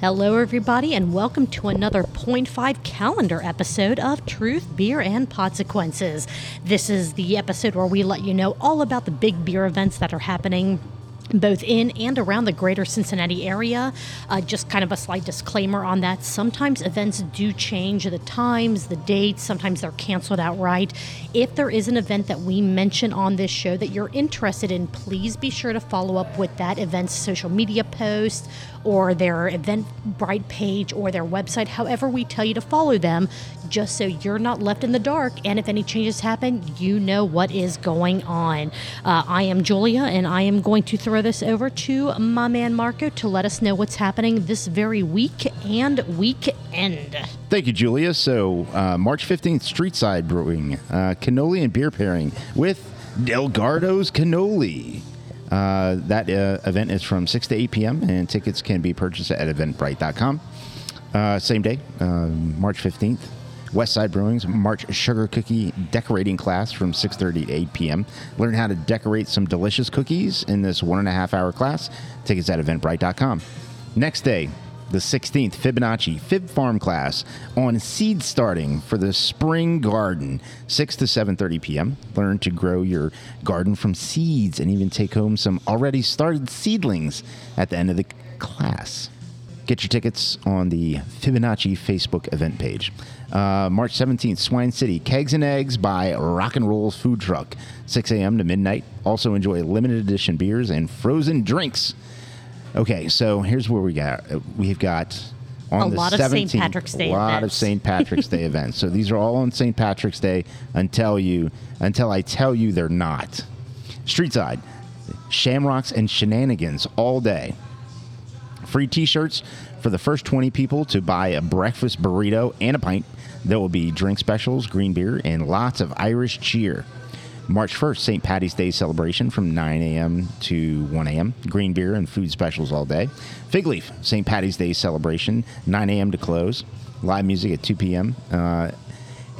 Hello, everybody, and welcome to another Point Five calendar episode of Truth, Beer, and Consequences. This is the episode where we let you know all about the big beer events that are happening both in and around the greater Cincinnati area. Uh, just kind of a slight disclaimer on that. Sometimes events do change the times, the dates, sometimes they're canceled outright. If there is an event that we mention on this show that you're interested in, please be sure to follow up with that event's social media post or their Eventbrite page or their website, however, we tell you to follow them, just so you're not left in the dark. And if any changes happen, you know what is going on. Uh, I am Julia, and I am going to throw this over to my man Marco to let us know what's happening this very week and weekend. Thank you, Julia. So, uh, March 15th, Streetside Brewing, uh, cannoli and beer pairing with Delgardo's Cannoli. Uh, that uh, event is from 6 to 8 p.m., and tickets can be purchased at eventbrite.com. Uh, same day, um, March 15th, Westside Brewing's March Sugar Cookie Decorating Class from 6.30 to 8 p.m. Learn how to decorate some delicious cookies in this one and a half hour class. Tickets at eventbrite.com. Next day, the 16th Fibonacci Fib Farm class on seed starting for the spring garden 6 to 7:30 p.m. Learn to grow your garden from seeds and even take home some already started seedlings at the end of the class. Get your tickets on the Fibonacci Facebook event page. Uh, March 17th, Swine City, Kegs and Eggs by Rock and Roll's Food Truck, 6 a.m. to midnight. Also enjoy limited edition beers and frozen drinks. Okay, so here's where we got. We've got on A the lot of St. Patrick's Day A lot of events. St. Patrick's Day events. So these are all on St. Patrick's Day until you until I tell you they're not. Streetside, shamrocks and shenanigans all day. Free T-shirts for the first 20 people to buy a breakfast burrito and a pint. There will be drink specials, green beer, and lots of Irish cheer. March 1st, St. Patty's Day celebration from 9 a.m. to 1 a.m. Green beer and food specials all day. Fig Leaf, St. Patty's Day celebration, 9 a.m. to close. Live music at 2 p.m. Uh,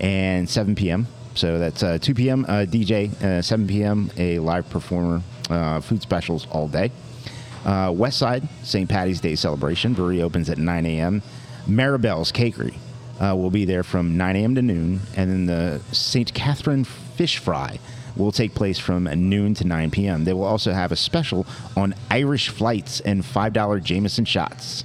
and 7 p.m. So that's uh, 2 p.m. Uh, DJ, uh, 7 p.m. a live performer. Uh, food specials all day. Uh, West Side, St. Patty's Day celebration. Brewery opens at 9 a.m. Maribel's Cakery uh, will be there from 9 a.m. to noon. And then the St. Catherine Fish Fry will take place from noon to 9 p.m. They will also have a special on Irish flights and $5 Jameson shots.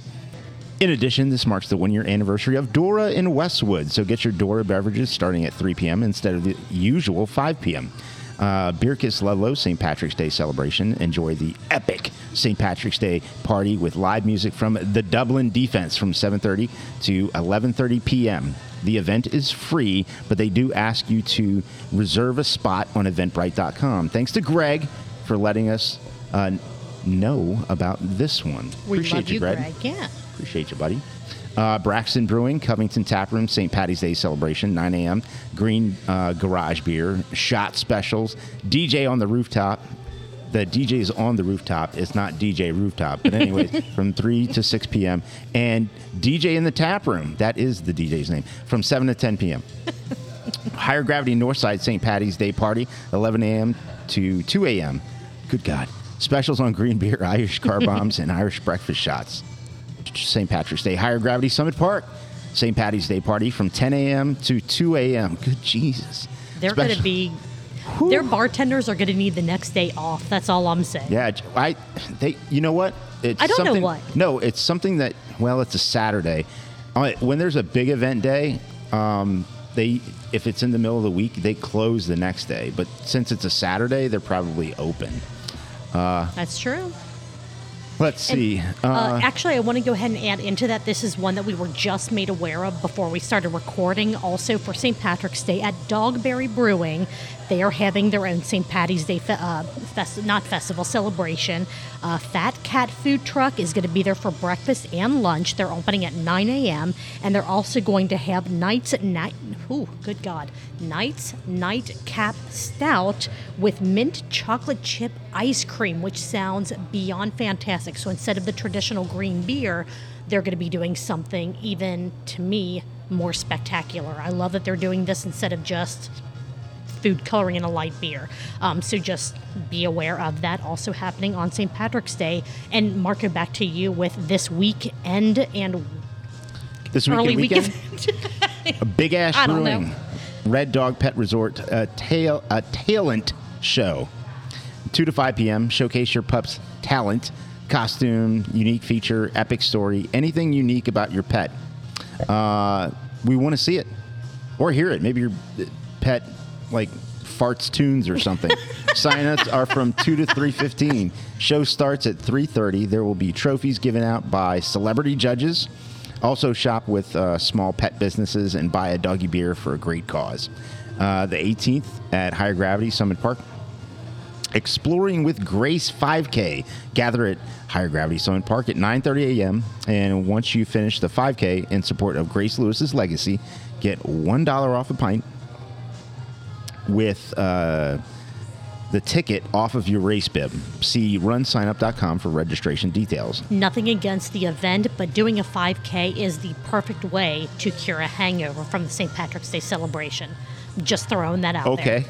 In addition, this marks the one year anniversary of Dora in Westwood. So get your Dora beverages starting at 3 p.m. instead of the usual 5 p.m. Uh, Bircus Ludlow St. Patrick's Day celebration. Enjoy the epic St. Patrick's Day party with live music from the Dublin Defense from 7:30 to 11:30 p.m. The event is free, but they do ask you to reserve a spot on Eventbrite.com. Thanks to Greg for letting us uh, know about this one. We Appreciate you, Greg. Greg. Yeah. Appreciate you, buddy. Uh, Braxton Brewing, Covington Tap Room, St. Patty's Day celebration, 9 a.m. Green uh, Garage Beer, shot specials, DJ on the rooftop. The DJ is on the rooftop. It's not DJ Rooftop. But, anyways, from 3 to 6 p.m. And DJ in the Tap Room. That is the DJ's name. From 7 to 10 p.m. Higher Gravity Northside St. Patty's Day Party, 11 a.m. to 2 a.m. Good God. Specials on green beer, Irish car bombs, and Irish breakfast shots. St. Patrick's Day. Higher Gravity Summit Park, St. Patty's Day Party from 10 a.m. to 2 a.m. Good Jesus. They're going to Special- be. Their bartenders are going to need the next day off. That's all I'm saying. Yeah, I they you know what? It's I don't know something- what. No, it's something that well, it's a Saturday. Uh, When there's a big event day, um, they if it's in the middle of the week, they close the next day. But since it's a Saturday, they're probably open. Uh, That's true. Let's And, see. Uh, actually, I want to go ahead and add into that. This is one that we were just made aware of before we started recording. Also, for St. Patrick's Day at Dogberry Brewing, they are having their own St. Patty's Day, fe- uh, fest- not festival celebration. Uh, Fat Cat Food Truck is going to be there for breakfast and lunch. They're opening at 9 a.m. and they're also going to have nights at night. Ooh, good God! Nights nightcap stout with mint chocolate chip ice cream, which sounds beyond fantastic. So instead of the traditional green beer, they're going to be doing something even to me more spectacular. I love that they're doing this instead of just food coloring in a light beer. Um, so just be aware of that also happening on St. Patrick's Day. And Marco, back to you with this weekend and This weekend, early weekend, weekend. a big ass don't know. brewing, Red Dog Pet Resort, a tail a talent show, two to five p.m. Showcase your pup's talent, costume, unique feature, epic story, anything unique about your pet. Uh, we want to see it or hear it. Maybe your pet like farts tunes or something. Sign-ups are from two to three fifteen. Show starts at three thirty. There will be trophies given out by celebrity judges. Also shop with uh, small pet businesses and buy a doggy beer for a great cause. Uh, the 18th at Higher Gravity Summit Park. Exploring with Grace 5K. Gather at Higher Gravity Summit Park at 9:30 a.m. And once you finish the 5K in support of Grace Lewis's legacy, get one dollar off a pint with uh, the ticket off of your race bib. See runsignup.com for registration details. Nothing against the event, but doing a 5K is the perfect way to cure a hangover from the St. Patrick's Day celebration. Just throwing that out there. Okay.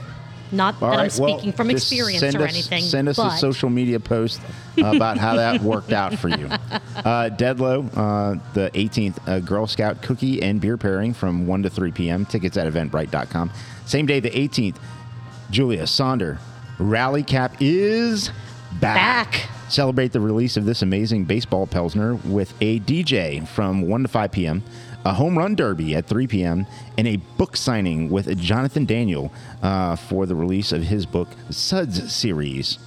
Not All that I'm right, well, speaking from experience or us- anything. Send us but a social media post about how that worked out for you. Uh, Deadlow, uh, the 18th, uh, Girl Scout cookie and beer pairing from 1 to 3 p.m. Tickets at eventbrite.com. Same day, the 18th, Julia Sonder, Rally Cap is back. Back. Celebrate the release of this amazing baseball Pilsner with a DJ from 1 to 5 p.m., a home run derby at 3 p.m., and a book signing with Jonathan Daniel uh, for the release of his book, Suds Series.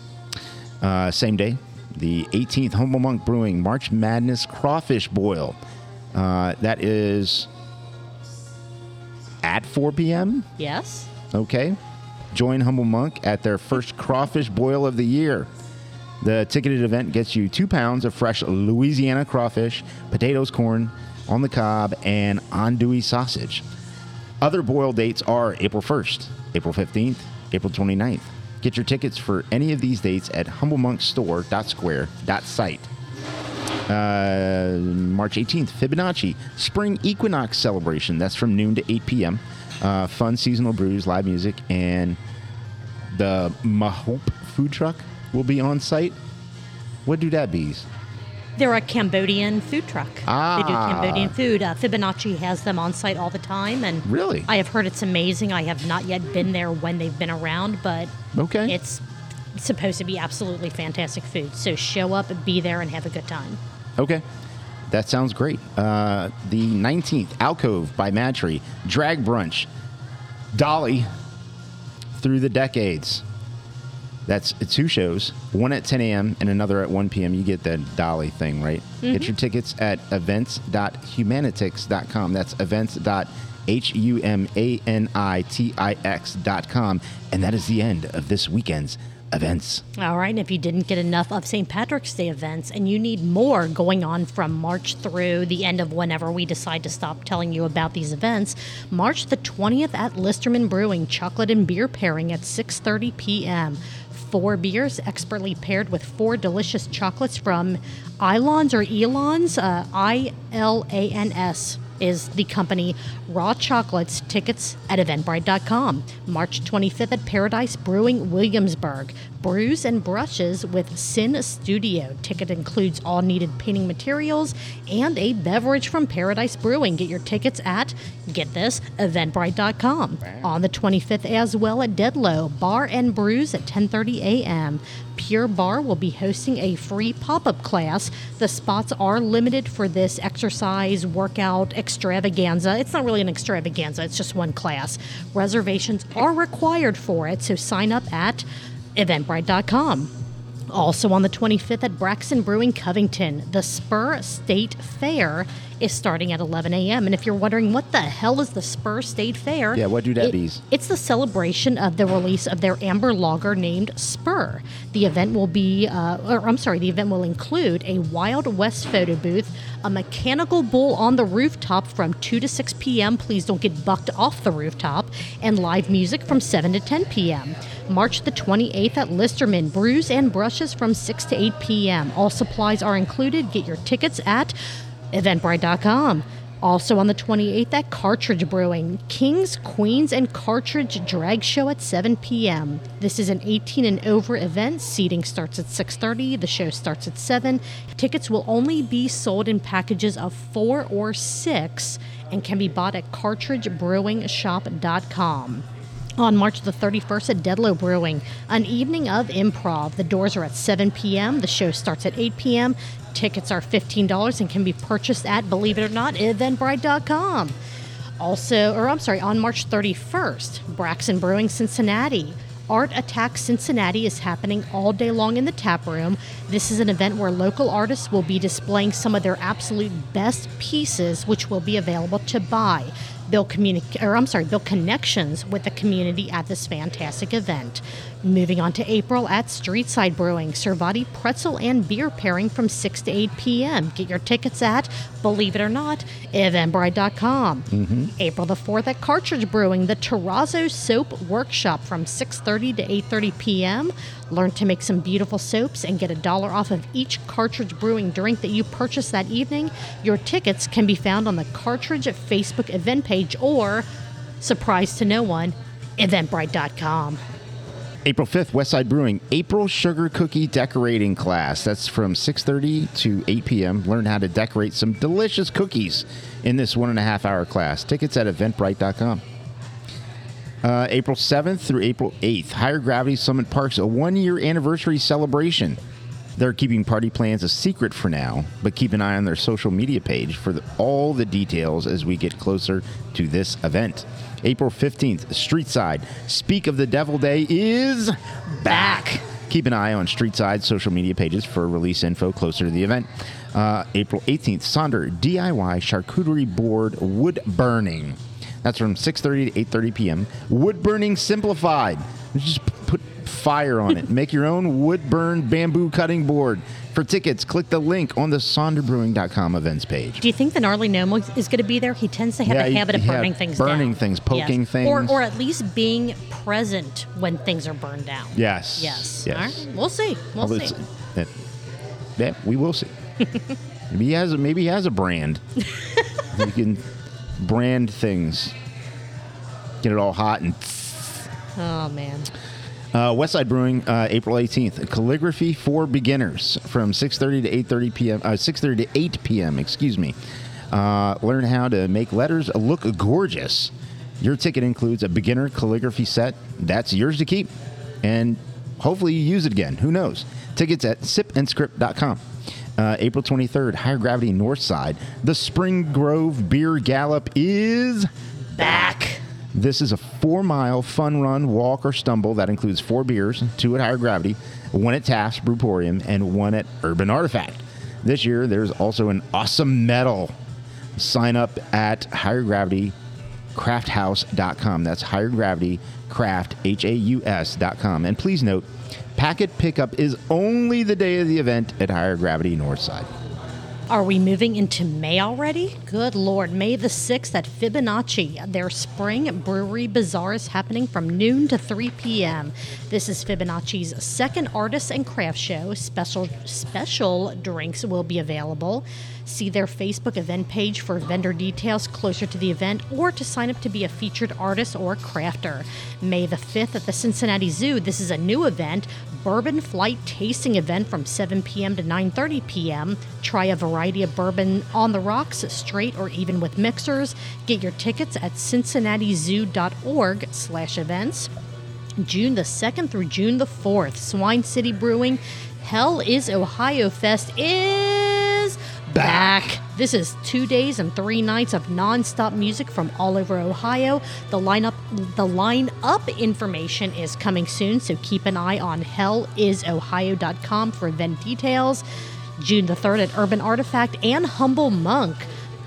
Uh, same day, the 18th, Humble Monk Brewing March Madness Crawfish Boil. Uh, that is at 4 p.m. yes. Okay. Join Humble Monk at their first crawfish boil of the year. The ticketed event gets you two pounds of fresh Louisiana crawfish, potatoes, corn on the cob, and andouille sausage. Other boil dates are April 1st, April 15th, April 29th. Get your tickets for any of these dates at humblemonkstore.square.site. Uh, March 18th, Fibonacci Spring Equinox Celebration. That's from noon to 8 p.m. Uh, fun seasonal brews, live music, and the Mahope food truck will be on site. What do that bees? They're a Cambodian food truck. Ah. They do Ah. Cambodian food. Uh, Fibonacci has them on site all the time, and Really? I have heard it's amazing. I have not yet been there when they've been around, but Okay. it's supposed to be absolutely fantastic food. So show up, be there, and have a good time. Okay. That sounds great. Uh, the 19th, Alcove by Madtree, Drag Brunch, Dolly through the decades. That's two shows, one at 10 a.m. and another at 1 p.m. You get the Dolly thing, right? Get mm-hmm. your tickets at events.humanitix.com. That's events.humanitix.com. And that is the end of this weekend's events. All right, and if you didn't get enough of St. Patrick's Day events and you need more going on from March through the end of whenever we decide to stop telling you about these events, March the 20th at Listermann Brewing, chocolate and beer pairing at 6:30 p.m. Four beers expertly paired with four delicious chocolates from Ilons or Elons, uh, I L A N S is the company Raw Chocolates tickets at eventbrite.com. March 25th at Paradise Brewing Williamsburg. Brews and brushes with Sin Studio. Ticket includes all needed painting materials and a beverage from Paradise Brewing. Get your tickets at, get this, eventbrite.com. On the 25th as well at Deadlow Bar and Brews at 10:30 a.m. Pure Barre will be hosting a free pop-up class. The spots are limited for this exercise workout extravaganza. It's not really an extravaganza, it's just one class. Reservations are required for it, so sign up at eventbrite.com. Also on the 25th at Braxton Brewing Covington, the Spur State Fair is starting at 11 a.m. And if you're wondering what the hell is the Spur State Fair, Yeah, what do that it- bees? It's the celebration of the release of their amber lager named Spur. The event will be, uh, or I'm sorry, the event will include a Wild West photo booth, a mechanical bull on the rooftop from 2 to 6 p.m. Please don't get bucked off the rooftop, and live music from 7 to 10 p.m. March the 28th at Listermann, brews and brushes from 6 to 8 p.m. All supplies are included. Get your tickets at eventbrite.com. Also on the 28th at Cartridge Brewing, Kings, Queens, and Cartridge Drag Show at 7 p.m. This is an 18 and over event. Seating starts at 6:30. The show starts at 7. Tickets will only be sold in packages of 4 or 6 and can be bought at cartridgebrewingshop.com on March the 31st at Deadlow Brewing, an evening of improv. The doors are at 7 p.m., the show starts at 8 p.m. Tickets are $15 and can be purchased at, believe it or not, eventbrite.com. Also, or I'm sorry, on March 31st, Braxton Brewing Cincinnati. Art Attack Cincinnati is happening all day long in the tap room. This is an event where local artists will be displaying some of their absolute best pieces, which will be available to buy build communi- or I'm sorry, build connections with the community at this fantastic event. Moving on to April at Streetside Brewing, Servatii pretzel and beer pairing from 6 to 8 p.m. Get your tickets at, believe it or not, eventbrite.com. Mm-hmm. April the 4th at Cartridge Brewing, the Terrazzo Soap Workshop from 6.30 to 8.30 p.m. Learn to make some beautiful soaps and get a dollar off of each Cartridge Brewing drink that you purchase that evening. Your tickets can be found on the Cartridge Facebook event page or, surprise to no one, eventbrite.com. April 5th, Westside Brewing, April Sugar Cookie Decorating Class. That's from 6.30 to 8 p.m. Learn how to decorate some delicious cookies in this one and a half hour class. Tickets at eventbrite.com. Uh, April 7th through April 8th, Higher Gravity Summit Parks, a one year anniversary celebration. They're keeping party plans a secret for now, but keep an eye on their social media page for the, all the details as we get closer to this event. April 15th, Streetside Speak of the Devil Day is back. Keep an eye on Streetside social media pages for release info closer to the event. Uh, April 18th, Sonder DIY Charcuterie Board Wood Burning. That's from 6:30 to 8:30 p.m. Wood burning simplified. Just put fire on it. Make your own wood burn bamboo cutting board. For tickets, click the link on the sonderbrewing.com events page. Do you think the gnarly gnome is going to be there? He tends to have Yeah, a habit of burning things burning down. things, poking Yes. things. Or, or at least being present when things are burned down. Yes. Yes. Yes. Right. We'll see. We'll Although see. it- yeah, we will see. maybe he has a, maybe he has a brand. you can brand things. Get it all hot and Oh, man. Uh, Westside Brewing, uh, April 18th. Calligraphy for beginners from 6:30 to 8:30 p.m. Uh, 6:30 to 8 p.m. Excuse me. Uh, learn how to make letters look gorgeous. Your ticket includes a beginner calligraphy set. That's yours to keep, and hopefully you use it again. Who knows? Tickets at sipandscript.com. Uh, April 23rd, Higher Gravity Northside. The Spring Grove Beer Gallop is back. This is a four mile fun run, walk, or stumble that includes four beers, two at Higher Gravity, one at Taft's Brewporium, and one at Urban Artifact. This year, there's also an awesome medal. Sign up at Higher Gravity crafthaus.com. That's higher gravity craft, H A U S.com. And please note, packet pickup is only the day of the event at Higher Gravity Northside. Are we moving into May already? Good Lord. May the 6th at Fibonacci. Their spring brewery bazaar is happening from noon to 3 p.m. This is Fibonacci's second artists and craft show. Special special drinks will be available. See their Facebook event page for vendor details closer to the event or to sign up to be a featured artist or crafter. May the 5th at the Cincinnati Zoo. This is a new event, Bourbon Flight tasting event from 7 p.m. to 9:30 p.m. Try a variety of bourbon on the rocks, straight or even with mixers. Get your tickets at cincinnatizoo.org/events. June the 2nd through June the 4th, Swine City Brewing Hell is Ohio Fest is back. This is two days and three nights of nonstop music from all over Ohio. The lineup, the lineup information is coming soon, so keep an eye on hellisohio.com for event details. June the 3rd at Urban Artifact and Humble Monk,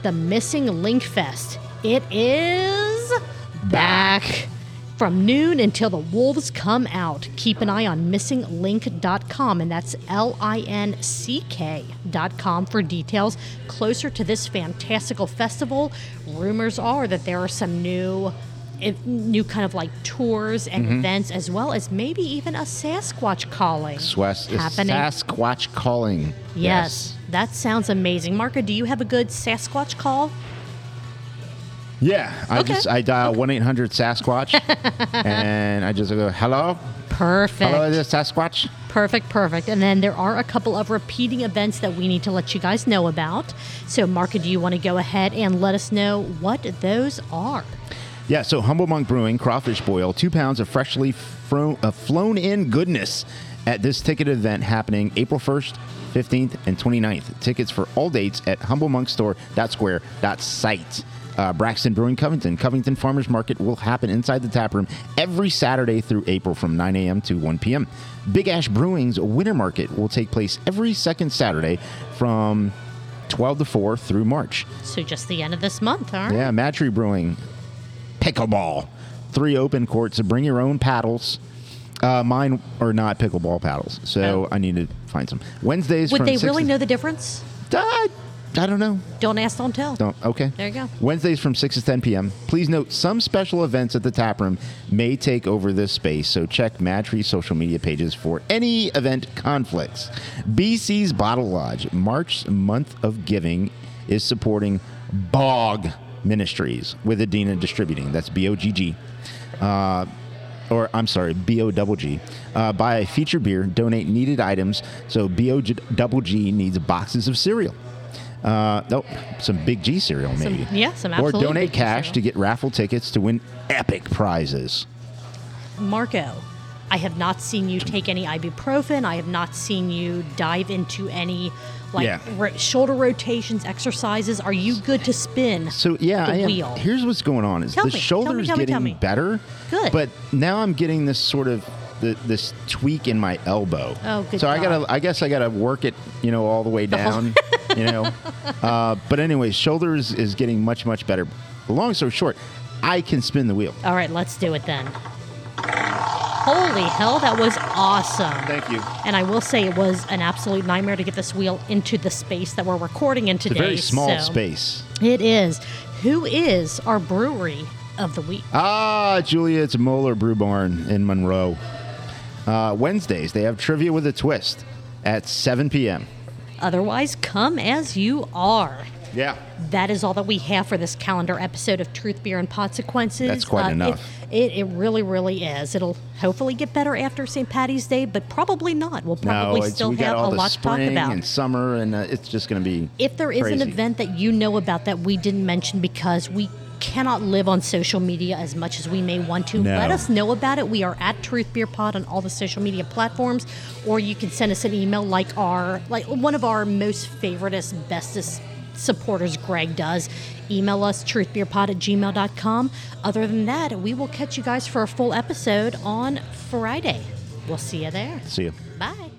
the Missing Link Fest. It is back. From noon until the wolves come out. Keep an eye on missinglinck.com, and that's L I N C K.com for details closer to this fantastical festival. Rumors are that there are some new. New kind of like tours and mm-hmm. events, as well as maybe even a Sasquatch calling happening. Sasquatch calling. yes, that sounds amazing. Marco, do you have a good Sasquatch call? Yeah, I Okay. just I dial one eight hundred Sasquatch, and I just go hello, Perfect. hello, is this Sasquatch? Perfect, perfect. And then there are a couple of repeating events that we need to let you guys know about. So, Marco, do you want to go ahead and let us know what those are? Yeah, so Humble Monk Brewing crawfish boil, two pounds of freshly fro- uh, flown in goodness at this ticket event happening April 1st, 15th, and 29th. Tickets for all dates at humblemonkstore.square.site. Uh, Braxton Brewing Covington. Covington Farmers Market will happen inside the tap room every Saturday through April from 9 a.m. to 1 p.m. Big Ash Brewing's Winter Market will take place every second Saturday from 12 to 4 through March. So, just the end of this month, right? Yeah, Madtree Brewing, pickleball, three open courts. So bring your own paddles. Uh, mine are not pickleball paddles, so Oh. I need to find some. Wednesdays. Would they really know the difference? I, I don't know. Don't ask, don't tell. Don't. Okay. There you go. Wednesdays from 6 to 10 p.m. Please note some special events at the tap room may take over this space, so check Madtree's social media pages for any event conflicts. BC's Bottle Lodge, March month of giving, is supporting Bogg Ministries with Adina Distributing. That's B O G G. Uh, or I'm sorry, B O double G. Uh, buy a feature beer, donate needed items. So B O double G needs boxes of cereal. Uh, nope, some Big G cereal maybe. yeah, some Or donate cash to get raffle tickets to win epic prizes. Marco, I have not seen you take any ibuprofen. I have not seen you dive into any like Yeah. ro- shoulder rotations, exercises. Are you good to spin? So yeah, the I am. wheel? Here's what's going on: is Tell the me, tell me, shoulder's tell me, getting better. Good. But now I'm getting this sort of the, this tweak in my elbow. Oh, good So I gotta. I guess I gotta work it. You know, all the way down. you know. Uh, but anyway, shoulders is getting much much better. Long story short, I can spin the wheel. All right, let's do it then. Holy hell, that was awesome. Thank you. And I will say it was an absolute nightmare to get this wheel into the space that we're recording in It's a today. very small so- space. It is. Who is our brewery of the week? Ah, Julia, it's Moeller Brew Barn in Monroe. Uh, Wednesdays, they have trivia with a twist at 7 p.m. Otherwise, come as you are. Yeah. That is all that we have for this calendar episode of Truth, Beer, and Consequences. That's quite Uh, enough. It, it, really, really is. It'll hopefully get better after St. Patty's Day, but probably not. We'll probably no, still have a lot to talk about. and summer, and uh, it's just going to be. if there is an event that you know about that we didn't mention because we cannot live on social media as much as we may want to, No. let us know about it. We are at Truth Beer Pod on all the social media platforms, or you can send us an email like our like one of our most favoriteest, bestest supporters Greg does. Email us truthbeerpod at gmail.com. Other than that, we will catch you guys for a full episode on Friday. We'll see you there. See you. Bye.